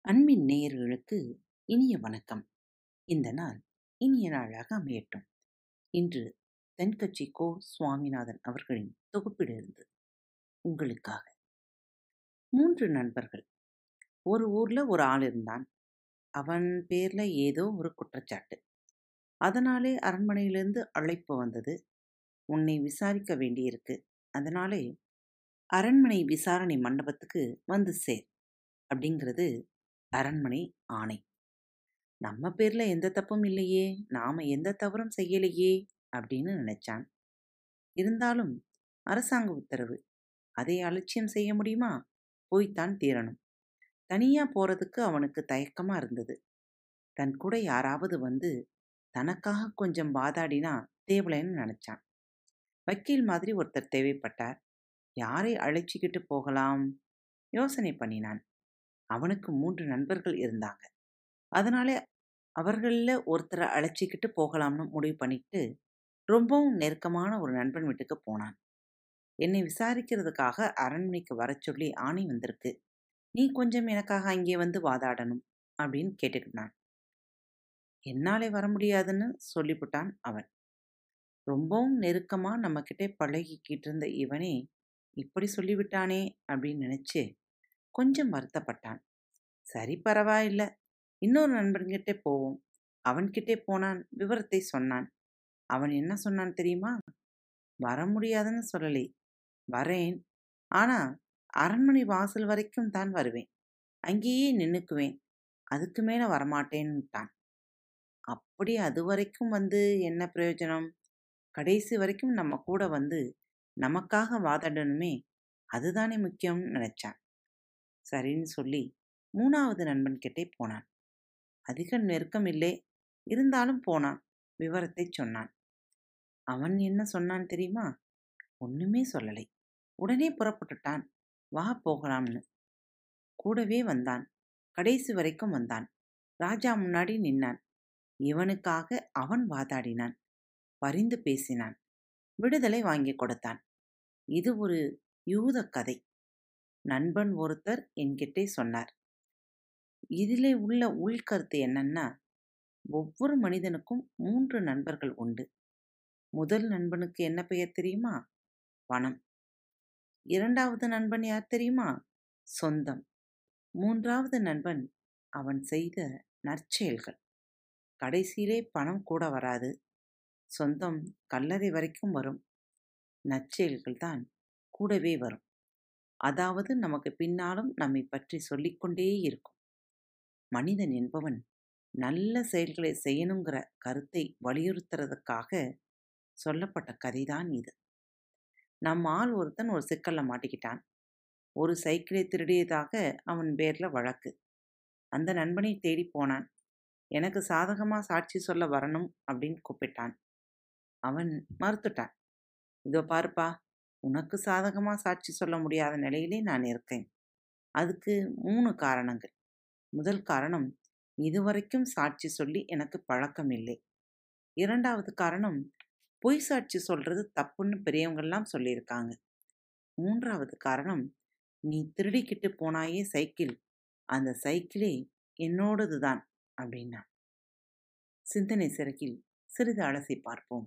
அன்பின் நேயர்களுக்கு இனிய வணக்கம். இந்த நாள் இனிய நாளாக அமையட்டும். இன்று தென்கட்சி கோ. சுவாமிநாதன் அவர்களின் தொகுப்பிலிருந்து உங்களுக்காக மூன்று நண்பர்கள். ஒரு ஊர்ல ஒரு ஆள் இருந்தான். அவன் பேர்ல ஏதோ ஒரு குற்றச்சாட்டு. அதனாலே அரண்மனையிலிருந்து அழைப்பு வந்தது. உன்னை விசாரிக்க வேண்டியிருக்கு. அதனாலே அரண்மனை விசாரணை மண்டபத்துக்கு வந்து சேர் அப்படிங்கிறது அரண்மனை ஆணை. நம்ம பேர்ல எந்த தப்பும் இல்லையே நாம எந்த தவறும் செய்யலையே அப்படின்னு நினைச்சான். இருந்தாலும் அரசாங்க உத்தரவு அதை அலட்சியம் செய்ய முடியுமா? போய்த்தான் தீரணும். தனியா போறதுக்கு அவனுக்கு தயக்கமா இருந்தது. தன் கூட யாராவது வந்து தனக்காக கொஞ்சம் வாதாடினா தேவலைன்னு நினைச்சான். வக்கீல் மாதிரி ஒருத்தர் தேவைப்பட்டார். யாரை அழைச்சிக்கிட்டு போகலாம்? யோசனை பண்ணினான். அவனுக்கு மூன்று நண்பர்கள் இருந்தாங்க. அதனாலே அவர்களில் ஒருத்தரை அழைச்சிக்கிட்டு போகலாம்னு முடிவு பண்ணிட்டு ரொம்பவும் நெருக்கமான ஒரு நண்பன் வீட்டுக்கு போனான். என்னை விசாரிக்கிறதுக்காக அரண்மனைக்கு வர சொல்லி ஆணை வந்திருக்கு. நீ கொஞ்சம் எனக்காக அங்கே வந்து வாதாடணும் அப்படின்னு கேட்டுக்கிட்டான். என்னாலே வர முடியாதுன்னு சொல்லிவிட்டான் அவன். ரொம்பவும் நெருக்கமாக நம்மக்கிட்டே பழகிக்கிட்டு இருந்த இவனே இப்படி சொல்லிவிட்டானே? அப்படின்னு நினச்சி கொஞ்சம் வருத்தப்பட்டான். சரி பரவாயில்ல. இன்னொரு நண்பன்கிட்டே போவோம். அவன்கிட்டே போனான் விவரத்தை சொன்னான். அவன் என்ன சொன்னான் தெரியுமா? வர முடியாதுன்னு சொல்லலை. வரேன். ஆனால் அரண்மனை வாசல் வரைக்கும் தான் வருவேன். அங்கேயே நின்னுக்குவேன். அதுக்கு மேலே வரமாட்டேன்னுட்டான். அப்படி அது வரைக்கும் வந்து என்ன பிரயோஜனம்? கடைசி வரைக்கும் நம்ம கூட வந்து நமக்காக வாதாடணுமே அதுதானே முக்கியம்னு நினைச்சான் சரின்னு சொல்லி மூணாவது நண்பன் கிட்டே போனான். அதிக நெருக்கம் இல்லை இருந்தாலும் போனான் விவரத்தை சொன்னான். அவன் என்ன சொன்னான் தெரியுமா? ஒன்றுமே சொல்லலை. உடனே புறப்பட்டுட்டான். வா போகலாம்னு. கூடவே வந்தான். கடைசி வரைக்கும் வந்தான். ராஜா முன்னாடி நின்னான். இவனுக்காக அவன் வாதாடினான். பரிந்து பேசினான். விடுதலை வாங்கி கொடுத்தான். இது ஒரு யூத கதை. நண்பன் ஒருத்தர் என்கிட்டே சொன்னார். இதிலே உள்ள உள்கருத்து என்னன்னா ஒவ்வொரு மனிதனுக்கும் மூன்று நண்பர்கள் உண்டு. முதல் நண்பனுக்கு என்ன பெயர் தெரியுமா? பணம். இரண்டாவது நண்பன் யார் தெரியுமா? சொந்தம். மூன்றாவது நண்பன் அவன் செய்த நற்செயல்கள். கடைசியிலே பணம் கூட வராது. சொந்தம் கல்லறை வரைக்கும் வரும். நற்செயல்கள் தான் கூடவே வரும். அதாவது நமக்கு பின்னாலும் நம்மை பற்றி சொல்லிக்கொண்டே இருக்கும். மனிதன் என்பவன் நல்ல செயல்களை செய்யணுங்கிற கருத்தை வலியுறுத்துறதுக்காக சொல்லப்பட்ட கதைதான் இது. நம் ஆள் ஒருத்தன் ஒரு சிக்கல்ல மாட்டிக்கிட்டான். ஒரு சைக்கிளை திருடியதாக அவன் பேரில் வழக்கு. அந்த நண்பனை தேடி போனான். எனக்கு சாதகமாக சாட்சி சொல்ல வரணும் அப்படின்னு கூப்பிட்டான். அவன் மறுத்துட்டான். இதோ பாருப்பா உனக்கு சாதகமா சாட்சி சொல்ல முடியாத நிலையிலே நான் இருக்கேன். அதுக்கு மூணு காரணங்கள். முதல் காரணம் இதுவரைக்கும் சாட்சி சொல்லி எனக்கு பழக்கம் இல்லை. இரண்டாவது காரணம் பொய் சாட்சி சொல்றது தப்புன்னு பெரியவங்கெல்லாம் சொல்லியிருக்காங்க. மூன்றாவது காரணம் நீ திருடிக்கிட்டு போனாயே சைக்கிள் அந்த சைக்கிளே என்னோடது தான் அப்படின்னா. சிந்தனை சிறகில் சிறிது அலசி பார்ப்போம்.